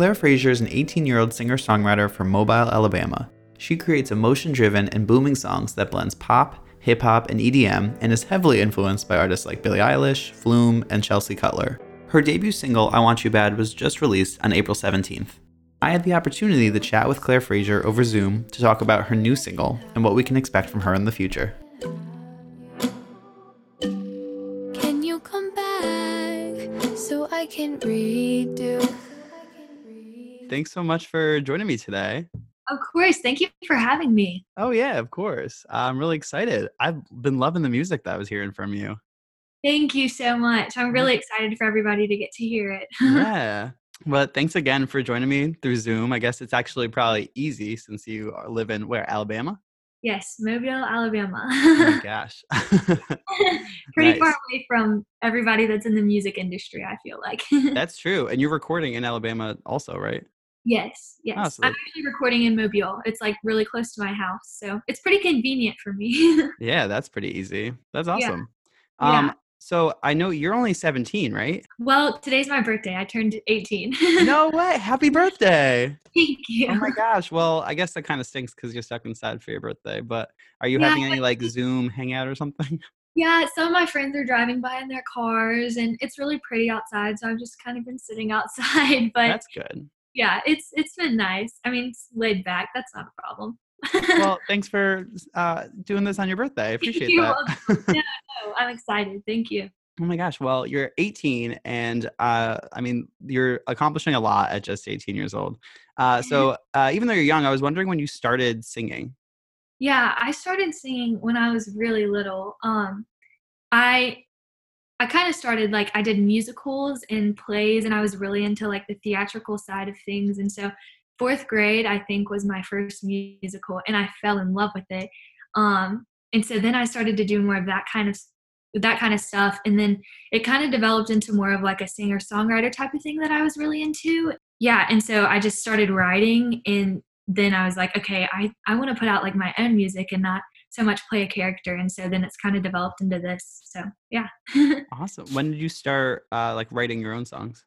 Claire Frazier is an 18 year old singer songwriter from Mobile, Alabama. She creates emotion driven and booming songs that blends pop, hip hop, and EDM and is heavily influenced by artists like Billie Eilish, Flume, and Chelsea Cutler. Her debut single, I Want You Bad, was just released on April 17th. I had the opportunity to chat with Claire Frazier over Zoom to talk about her new single and what we can expect from her in the future. Can you come back so I can redo? Thanks so much for joining me today. Of course. Thank you for having me. Oh, yeah, of course. I'm really excited. I've been loving the music that I was hearing from you. Thank you so much. I'm really excited for everybody to get to hear it. yeah. But thanks again for joining me through Zoom. I guess it's actually probably easy since you are- live in where, Alabama? yes, Mobile, Alabama. Oh my gosh. Pretty Nice. far away from everybody that's in the music industry, I feel like. That's true. And you're recording in Alabama also, right? Yes, yes. Oh, so I'm actually recording in Mobile. It's like really close to my house. So it's pretty convenient for me. Yeah, that's pretty easy. That's awesome. Yeah. Um, so I know you're only 17, right? well, today's my birthday. I turned 18. No way. Happy birthday. Thank you. Oh my gosh. Well, I guess that kind of stinks because you're stuck inside for your birthday. But are you Yeah, having any like Zoom hangout or something? Yeah, some of my friends are driving by in their cars and it's really pretty outside, so I've just kind of been sitting outside. But That's good. Yeah, it's it's been nice. I mean, it's laid back. That's not a problem. Well, thanks for uh, doing this on your birthday. I appreciate You're that. welcome. no, I'm excited. Thank you. Oh my gosh. Well, you're 18, and uh, I mean, you're accomplishing a lot at just 18 years old. Uh, so, uh, even though you're young, I was wondering when you started singing. Yeah, I started singing when I was really little. Um, I I kind of started like I did musicals and plays, and I was really into like the theatrical side of things. And so, fourth grade, I think, was my first musical, and I fell in love with it. Um, and so then I started to do more of that kind of that kind of stuff, and then it kind of developed into more of like a singer songwriter type of thing that I was really into. Yeah, and so I just started writing, and then I was like, okay, I I want to put out like my own music and not so much play a character. And so then it's kind of developed into this. So yeah. Awesome. When did you start uh, like writing your own songs?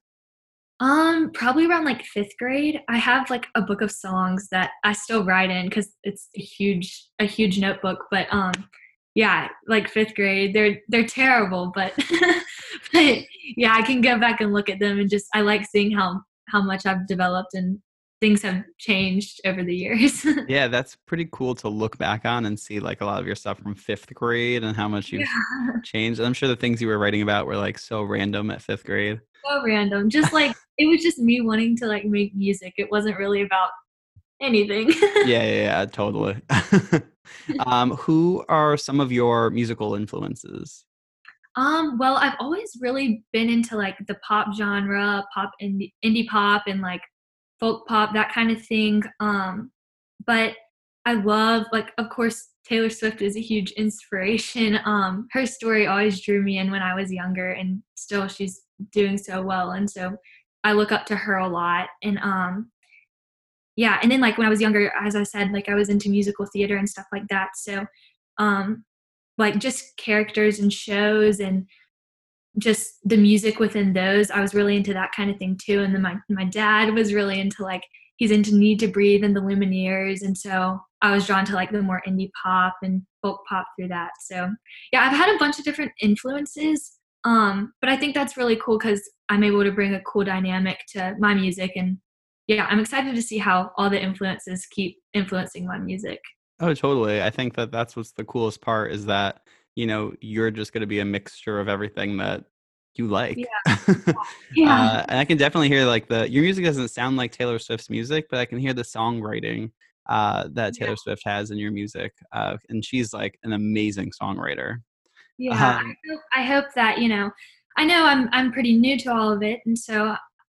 Um, probably around like fifth grade. I have like a book of songs that I still write in because it's a huge, a huge notebook. But um, yeah, like fifth grade, they're they're terrible, but but yeah, I can go back and look at them and just I like seeing how how much I've developed and things have changed over the years. Yeah, that's pretty cool to look back on and see like a lot of your stuff from fifth grade and how much you've yeah, changed. I'm sure the things you were writing about were like so random at fifth grade. so random. Just like it was just me wanting to like make music. It wasn't really about anything. yeah, yeah, yeah, totally. um, who are some of your musical influences? Um, well, I've always really been into like the pop genre, pop indie, indie pop and like folk pop, that kind of thing. Um, but I love like of course Taylor Swift is a huge inspiration. Um, her story always drew me in when I was younger and still she's doing so well and so I look up to her a lot and um yeah, and then like when I was younger, as I said, like I was into musical theater and stuff like that. So um like just characters and shows and just the music within those i was really into that kind of thing too. And then my, my dad was really into like he's into Needtobreathe and the lumineers. And so i was drawn to like the more indie pop and folk pop through that. So yeah i've had a bunch of different influences um but i think that's really cool because i'm able to bring a cool dynamic to my music. And yeah i'm excited to see how all the influences keep influencing my music. Oh, totally. I think that that's what's the coolest part is that, you know, you're just going to be a mixture of everything that you like. yeah Uh, and I can definitely hear like the your music doesn't sound like Taylor Swift's music, but I can hear the songwriting uh, that Yeah. Taylor Swift has in your music, uh, and she's like an amazing songwriter. Yeah, Um, I, hope, I hope that you know. I know I'm I'm pretty new to all of it, and so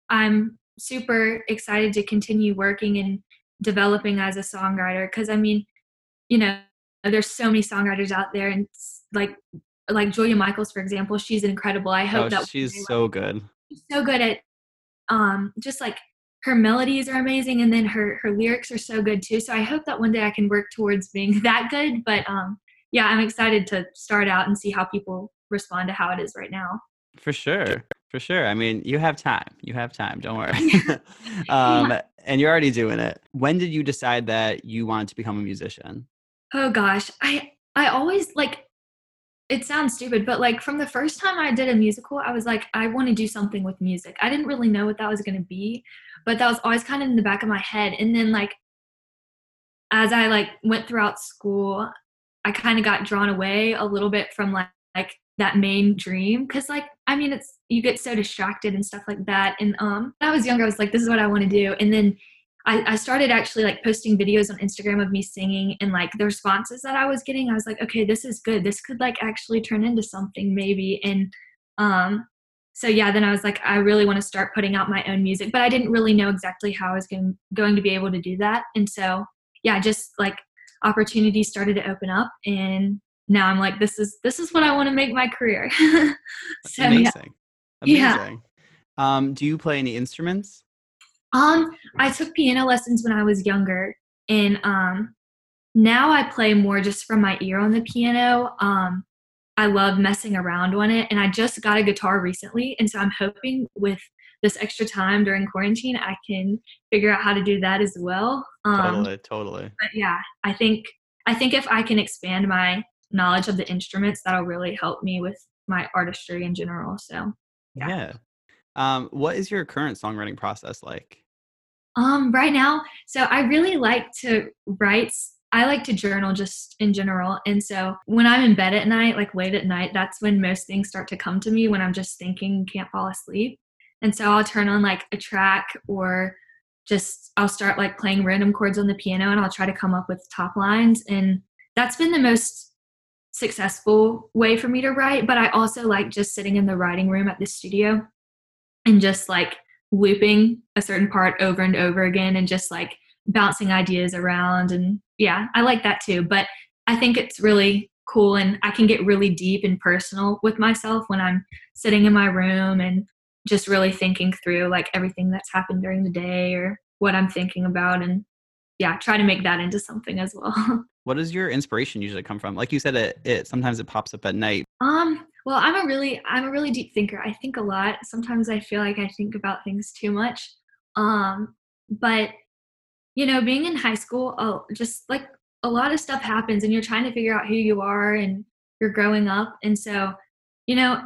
I'm super excited to continue working and developing as a songwriter. Because I mean, you know, there's so many songwriters out there, and like like Julia Michaels, for example, she's incredible. I hope Oh, that she's so good. she's so good at um just like her melodies are amazing and then her her lyrics are so good too so i hope that one day i can work towards being that good but um yeah i'm excited to start out and see how people respond to how it is right now For sure. For sure. I mean, you have time. You have time. Don't worry. um. And you're already doing it. When did you decide that you wanted to become a musician? Oh gosh, I I always like it sounds stupid, but like from the first time I did a musical, I was like, I want to do something with music. I didn't really know what that was going to be, but that was always kind of in the back of my head. And then like as I like went throughout school, I kind of got drawn away a little bit from like like that main dream cuz like I mean it's you get so distracted and stuff like that. And um when I was younger I was like this is what I want to do. And then I, I started actually like posting videos on Instagram of me singing and like the responses that I was getting, I was like, okay, this is good. This could like actually turn into something maybe. And um so yeah, then I was like, I really want to start putting out my own music, but I didn't really know exactly how I was going going to be able to do that. And so yeah, just like opportunities started to open up and now I'm like, this is this is what I want to make my career. so yeah. Amazing. Yeah. Amazing. Um, do you play any instruments? Um, I took piano lessons when I was younger, and um, now I play more just from my ear on the piano. Um, I love messing around on it, and I just got a guitar recently, and so I'm hoping with this extra time during quarantine, I can figure out how to do that as well. Um, Totally, totally. But yeah, I think I think if I can expand my knowledge of the instruments, that'll really help me with my artistry in general. So Yeah. Yeah. Um, what is your current songwriting process like? Um, right now, so I really like to write. I like to journal just in general. And so when I'm in bed at night, like late at night, that's when most things start to come to me when I'm just thinking, can't fall asleep. And so I'll turn on like a track or just I'll start like playing random chords on the piano and I'll try to come up with top lines. And that's been the most successful way for me to write. But I also like just sitting in the writing room at the studio and just like looping a certain part over and over again and just like bouncing ideas around and yeah i like that too but i think it's really cool and i can get really deep and personal with myself when i'm sitting in my room and just really thinking through like everything that's happened during the day or what i'm thinking about and yeah try to make that into something as well What does your inspiration usually come from? Like you said, it, it sometimes it pops up at night. Um, well, I'm a really I'm a really deep thinker. I think a lot. Sometimes I feel like I think about things too much. Um, but you know, being in high school, oh, just like a lot of stuff happens and you're trying to figure out who you are and you're growing up. And so, you know,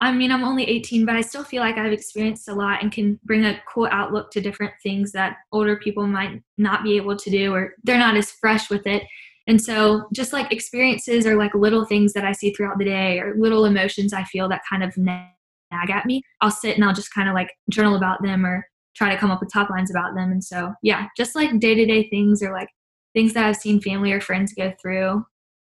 I mean, I'm only 18, but I still feel like I've experienced a lot and can bring a cool outlook to different things that older people might not be able to do or they're not as fresh with it. And so, just like experiences or like little things that I see throughout the day or little emotions I feel that kind of nag at me, I'll sit and I'll just kind of like journal about them or try to come up with top lines about them. And so, yeah, just like day to day things or like things that I've seen family or friends go through,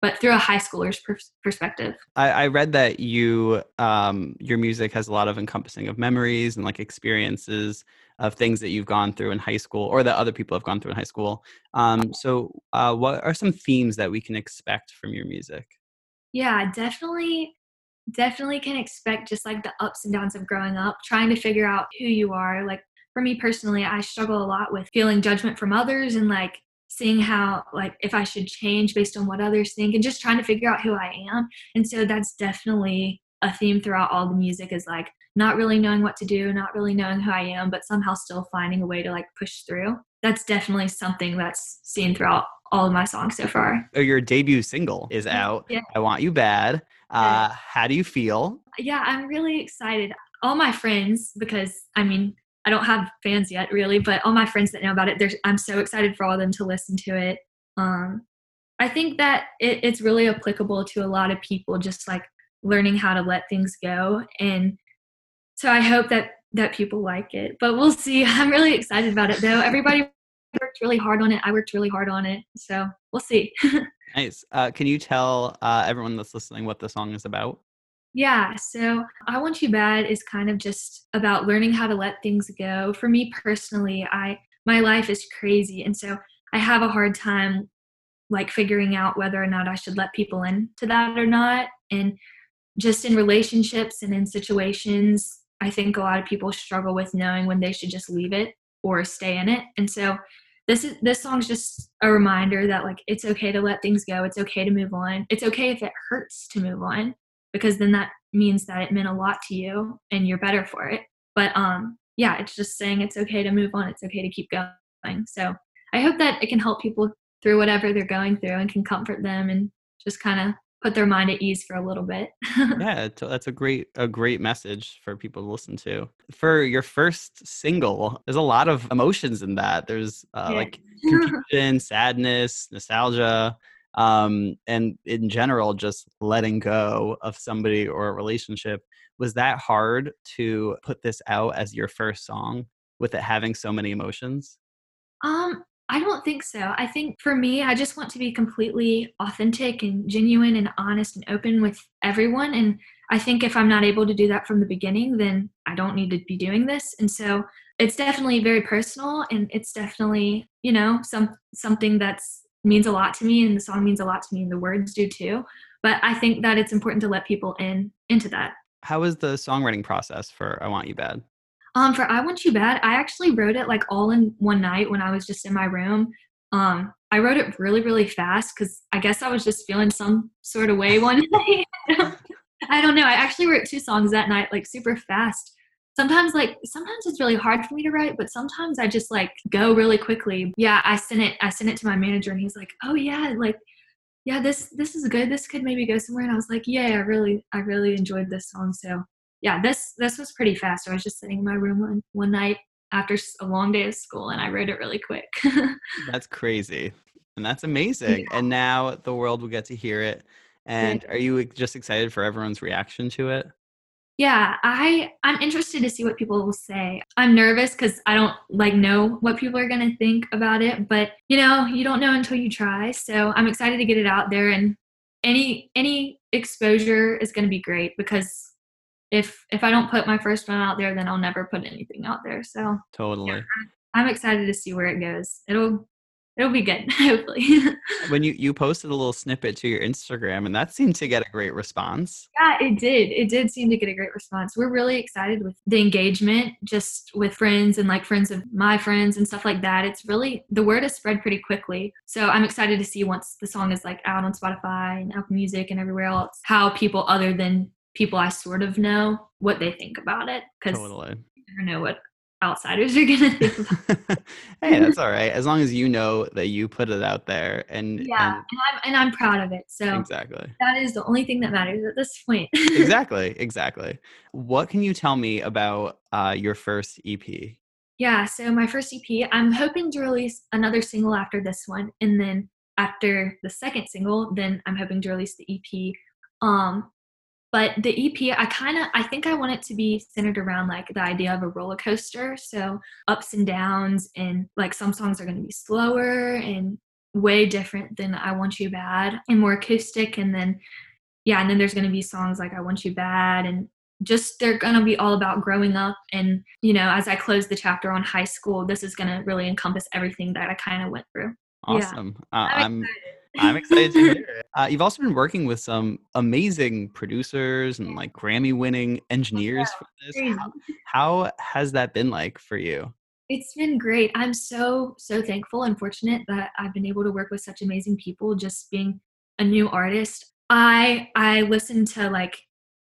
but through a high schooler's pers- perspective. I, I read that you um, your music has a lot of encompassing of memories and like experiences of things that you've gone through in high school or that other people have gone through in high school. Um, so, uh, what are some themes that we can expect from your music? Yeah, definitely definitely can expect just like the ups and downs of growing up, trying to figure out who you are. Like for me personally, I struggle a lot with feeling judgment from others and like seeing how like if I should change based on what others think and just trying to figure out who I am. And so that's definitely a theme throughout all the music is like not really knowing what to do, not really knowing who I am, but somehow still finding a way to like push through. That's definitely something that's seen throughout all of my songs so far. Or your debut single is out. Yeah. I want you bad. Uh, how do you feel? yeah, I'm really excited. All my friends, because I mean, I don't have fans yet, really, but all my friends that know about it, I'm so excited for all of them to listen to it. Um, I think that it, it's really applicable to a lot of people, just like learning how to let things go. And so I hope that that people like it, but we'll see. I'm really excited about it, though. Everybody worked really hard on it. I worked really hard on it, so we'll see. Nice. Uh, can you tell uh, everyone that's listening what the song is about? Yeah, so I Want You Bad is kind of just about learning how to let things go. For me personally, I my life is crazy and so I have a hard time like figuring out whether or not I should let people into that or not. And just in relationships and in situations, I think a lot of people struggle with knowing when they should just leave it or stay in it. And so this is this song's just a reminder that like it's okay to let things go. It's okay to move on. It's okay if it hurts to move on because then that means that it meant a lot to you and you're better for it. But um yeah, it's just saying it's okay to move on, it's okay to keep going. So I hope that it can help people through whatever they're going through and can comfort them and just kind of put their mind at ease for a little bit. yeah, that's a great a great message for people to listen to. For your first single, there's a lot of emotions in that. There's uh, yeah. like confusion, sadness, nostalgia, um, and in general, just letting go of somebody or a relationship. Was that hard to put this out as your first song with it having so many emotions? Um, I don't think so. I think for me, I just want to be completely authentic and genuine and honest and open with everyone. And I think if I'm not able to do that from the beginning, then I don't need to be doing this. And so it's definitely very personal and it's definitely, you know, some something that's means a lot to me and the song means a lot to me and the words do too. But I think that it's important to let people in into that. How was the songwriting process for I Want You Bad? Um, for I Want You Bad, I actually wrote it like all in one night when I was just in my room. Um, I wrote it really, really fast because I guess I was just feeling some sort of way one night. I don't know. I actually wrote two songs that night, like super fast. Sometimes, like sometimes it's really hard for me to write, but sometimes I just like go really quickly. Yeah, I sent it. I sent it to my manager, and he's like, "Oh yeah, like yeah, this this is good. This could maybe go somewhere." And I was like, "Yeah, I really, I really enjoyed this song." So yeah, this this was pretty fast. I was just sitting in my room one, one night after a long day of school, and I wrote it really quick. that's crazy, and that's amazing. Yeah. And now the world will get to hear it. And are you just excited for everyone's reaction to it? Yeah, I I'm interested to see what people will say. I'm nervous because I don't like know what people are gonna think about it, but you know, you don't know until you try. So I'm excited to get it out there, and any any exposure is gonna be great because if if I don't put my first one out there, then I'll never put anything out there. So totally, yeah, I'm excited to see where it goes. It'll it'll be good, hopefully. when you you posted a little snippet to your Instagram, and that seemed to get a great response. Yeah, it did. It did seem to get a great response. We're really excited with the engagement, just with friends and like friends of my friends and stuff like that. It's really the word has spread pretty quickly. So I'm excited to see once the song is like out on Spotify and Apple Music and everywhere else, how people other than people I sort of know what they think about it because totally. you never know what outsiders are gonna think about. hey, that's all right. As long as you know that you put it out there and yeah, and, and, I'm and I'm proud of it. So exactly, that is the only thing that matters at this point. exactly, exactly. What can you tell me about uh, your first EP? Yeah, so my first EP, I'm hoping to release another single after this one, and then after the second single, then I'm hoping to release the EP. Um, but the ep i kind of i think i want it to be centered around like the idea of a roller coaster. So ups and downs and like some songs are going to be slower and way different than i want you bad and more acoustic. And then yeah and then there's going to be songs like i want you bad and just they're going to be all about growing up. And you know as i close the chapter on high school this is going to really encompass everything that i kind of went through. Awesome. Yeah. uh, i'm, I'm I'm excited to hear it. Uh, you've also been working with some amazing producers and like Grammy winning engineers for this. How, how, has that been like for you? It's been great. I'm so, so thankful and fortunate that I've been able to work with such amazing people just being a new artist. I I listen to like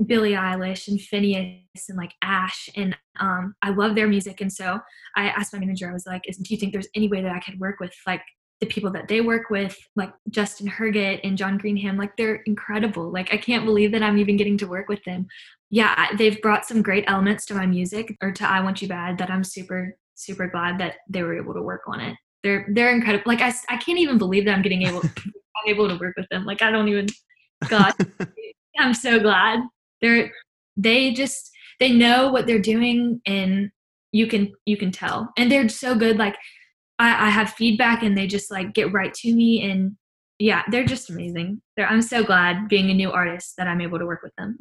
Billie Eilish and Finneas and like Ashe and um I love their music and so I asked my manager I was like do you think there's any way that I could work with like the people that they work with, like Justin Herget and John Greenham, like they're incredible. Like I can't believe that I'm even getting to work with them. Yeah, they've brought some great elements to my music or to I Want You Bad that I'm super super glad that they were able to work on it. They're they're incredible. Like I, I can't even believe that I'm getting able I'm able to work with them. Like I don't even God. I'm so glad. They're they just they know what they're doing and you can you can tell. And they're so good like I, I have feedback and they just like get right to me and yeah, they're just amazing. They're, I'm so glad being a new artist that I'm able to work with them.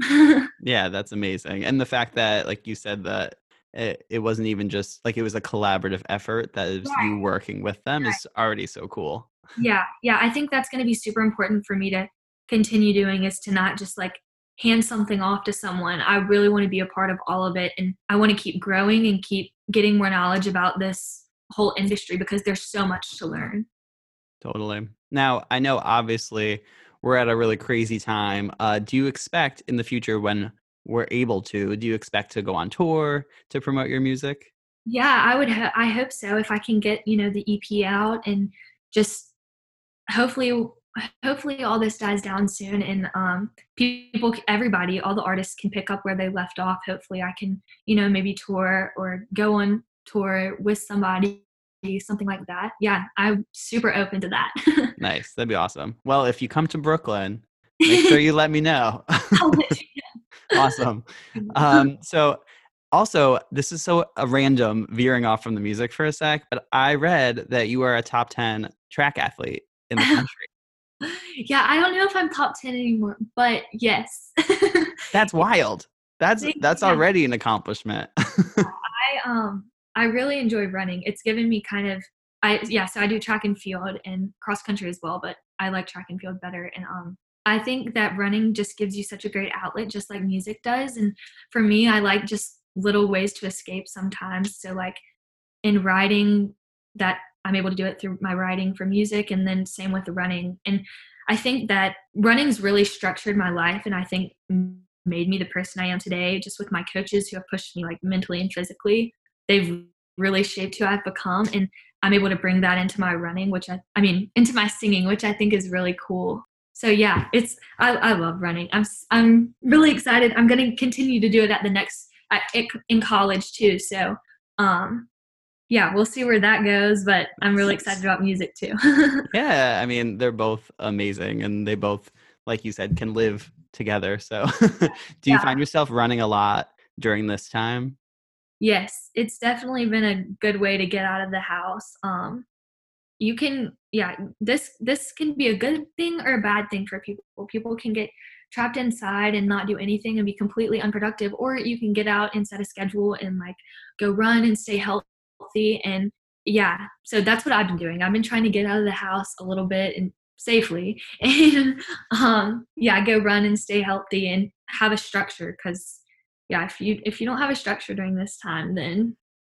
yeah, that's amazing. And the fact that, like you said, that it, it wasn't even just like it was a collaborative effort that is you working with them is already so cool. Yeah, yeah. I think that's going to be super important for me to continue doing is to not just like hand something off to someone. I really want to be a part of all of it and I want to keep growing and keep getting more knowledge about this whole industry because there's so much to learn. Totally. Now, I know obviously we're at a really crazy time. Uh, do you expect in the future when we're able to, do you expect to go on tour to promote your music? Yeah, I would. Ho- I hope so. If I can get you know the EP out and just hopefully hopefully all this dies down soon and um, people everybody all the artists can pick up where they left off hopefully i can you know maybe tour or go on tour with somebody something like that. Yeah i'm super open to that. Nice that'd be awesome. Well if you come to brooklyn make sure you let me know. Awesome. Um, so also this is so a random veering off from the music for a sec but i read that you are a top 10 track athlete in the country. Yeah, I don't know if I'm top 10 anymore, but yes. that's wild. That's that's already an accomplishment. I um I really enjoy running. It's given me kind of I yeah, so I do track and field and cross country as well, but I like track and field better and um I think that running just gives you such a great outlet just like music does and for me I like just little ways to escape sometimes. So like in riding that I'm able to do it through my writing for music and then same with the running. And I think that running's really structured my life and I think made me the person I am today just with my coaches who have pushed me like mentally and physically. They've really shaped who I've become and I'm able to bring that into my running, which I I mean into my singing, which I think is really cool. So yeah, it's I, I love running. I'm I'm really excited. I'm going to continue to do it at the next at, in college too. So um yeah, we'll see where that goes, but I'm really excited about music too. yeah, I mean, they're both amazing and they both, like you said, can live together. So, do you yeah. find yourself running a lot during this time? Yes, it's definitely been a good way to get out of the house. Um, you can, yeah, this this can be a good thing or a bad thing for people. People can get trapped inside and not do anything and be completely unproductive, or you can get out and set a schedule and like go run and stay healthy and yeah so that's what i've been doing i've been trying to get out of the house a little bit and safely and um yeah go run and stay healthy and have a structure because yeah if you if you don't have a structure during this time then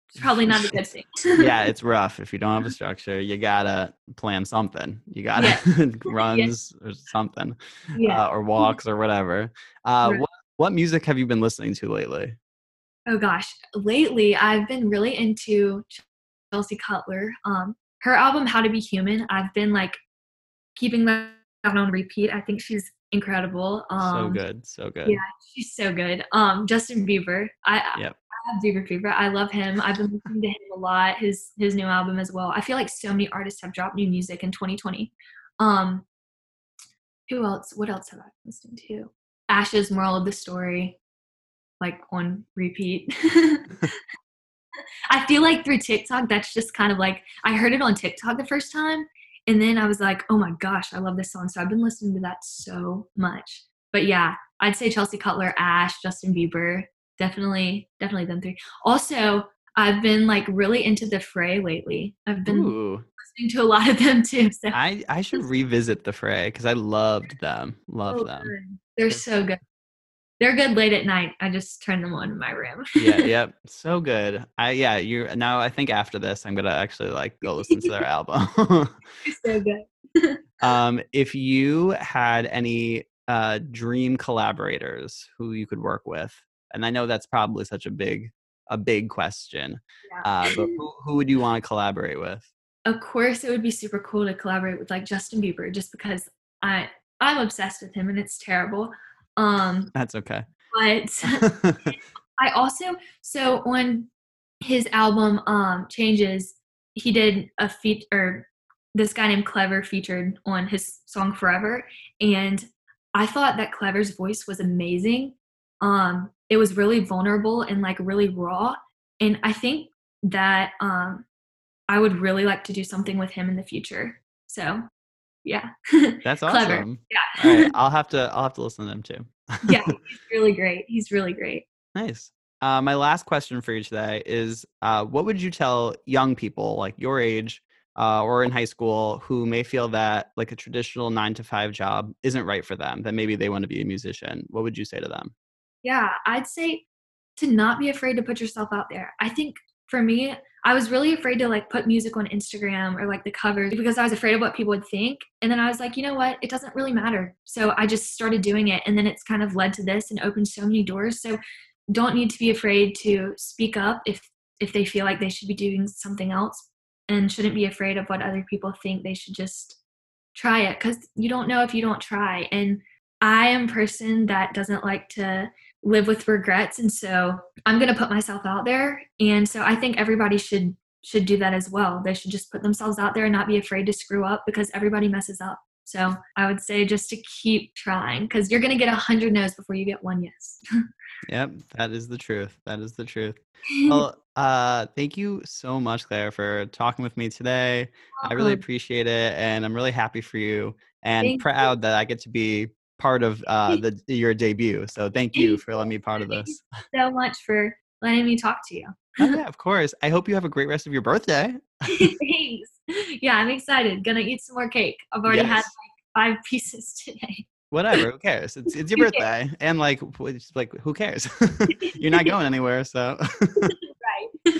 it's probably not a good thing yeah it's rough if you don't have a structure you gotta plan something you gotta yeah. runs yeah. or something yeah. Uh, or walks or whatever uh right. what, what music have you been listening to lately Oh gosh, lately I've been really into Chelsea Cutler. Um, her album How to Be Human. I've been like keeping that on repeat. I think she's incredible. Um, so good, so good. Yeah, she's so good. Um, Justin Bieber. I, yep. I have Bieber fever. I love him. I've been listening to him a lot. His his new album as well. I feel like so many artists have dropped new music in 2020. Um, who else? What else have I been listening to? Ashe's, Moral of the Story like on repeat. I feel like through TikTok, that's just kind of like I heard it on TikTok the first time, and then I was like, oh my gosh, I love this song. So I've been listening to that so much. But yeah, I'd say Chelsea Cutler, Ashe, Justin Bieber, definitely, definitely them three. Also, I've been like really into the Fray lately. I've been Ooh. listening to a lot of them too. So. I I should revisit the Fray because I loved them. Love so them. Good. They're so good they're good late at night. I just turn them on in my room. yeah, yep. So good. I yeah, you now I think after this I'm gonna actually like go listen to their album. so good. um if you had any uh dream collaborators who you could work with, and I know that's probably such a big a big question. Yeah. Uh, but who, who would you want to collaborate with? Of course, it would be super cool to collaborate with like Justin Bieber, just because I I'm obsessed with him, and it's terrible. Um, That's okay. But I also so on his album um Changes, he did a feat or this guy named Clever featured on his song Forever, and I thought that Clever's voice was amazing. Um, it was really vulnerable and like really raw, and I think that um, I would really like to do something with him in the future. So yeah. That's awesome. Yeah. All right. I'll have to I'll have to listen to them too. yeah, he's really great. He's really great. Nice. Uh, my last question for you today is uh, what would you tell young people like your age uh, or in high school who may feel that like a traditional nine to five job isn't right for them, that maybe they want to be a musician? What would you say to them? Yeah, I'd say to not be afraid to put yourself out there. I think for me, I was really afraid to like put music on Instagram or like the covers because I was afraid of what people would think. And then I was like, you know what? It doesn't really matter. So I just started doing it. And then it's kind of led to this and opened so many doors. So don't need to be afraid to speak up if if they feel like they should be doing something else and shouldn't be afraid of what other people think they should just try it because you don't know if you don't try and i am person that doesn't like to live with regrets and so i'm going to put myself out there. And so i think everybody should should do that as well. They should just put themselves out there and not be afraid to screw up because everybody messes up. So i would say just to keep trying because you're going to get a hundred no's before you get one yes. Yep that is the truth that is the truth. Well uh thank you so much claire for talking with me today. I really appreciate it and i'm really happy for you and Thank proud that i get to be part of uh the your debut so thank you for letting me part of Thank you this. so much for letting me talk to you. Oh, yeah of course. I hope you have a great rest of your birthday. Thanks. Yeah, I'm excited. Gonna eat some more cake. I've already had like five pieces today. whatever who cares? It's, it's your birthday and like like who cares? You're not going anywhere so. Right.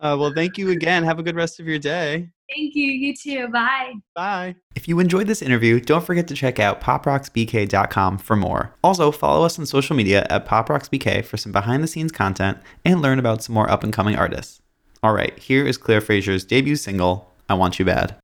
uh, well thank you again. Have a good rest of your day Thank you. You too. Bye. Bye. If you enjoyed this interview, don't forget to check out poprocksbk.com for more. Also, follow us on social media at poprocksbk for some behind the scenes content and learn about some more up and coming artists. All right, here is Claire Frazier's debut single, I Want You Bad.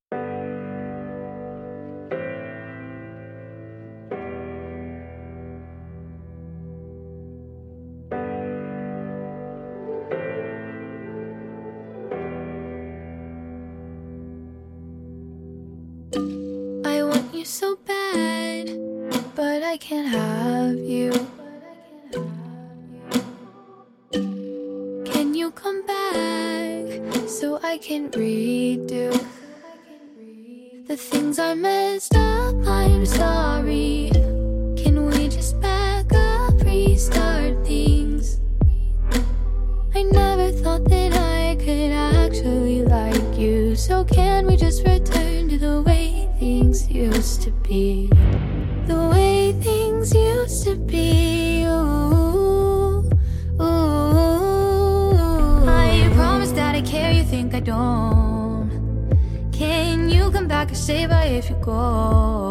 So can we just return to the way things used to be? The way things used to be. Ooh, ooh. I promise that I care. You think I don't? Can you come back and stay by if you go?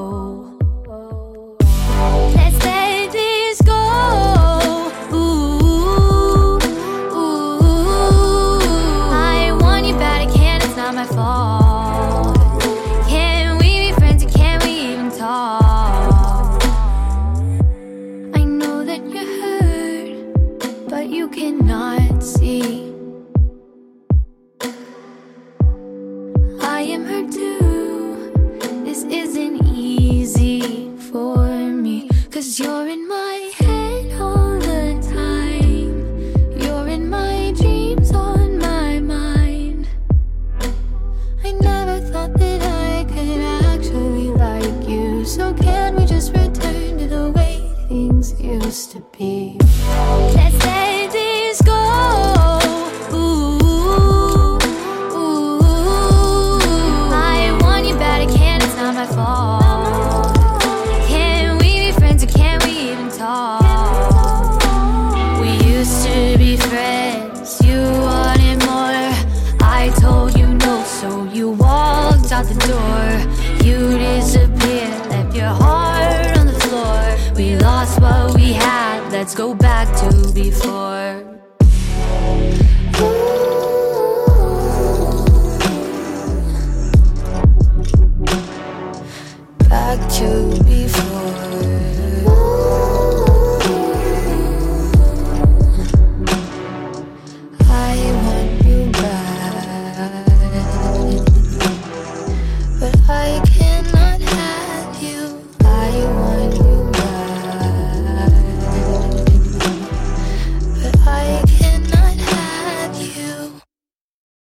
Too. This isn't out the door. You disappeared, left your heart on the floor. We lost what we had, let's go back to before.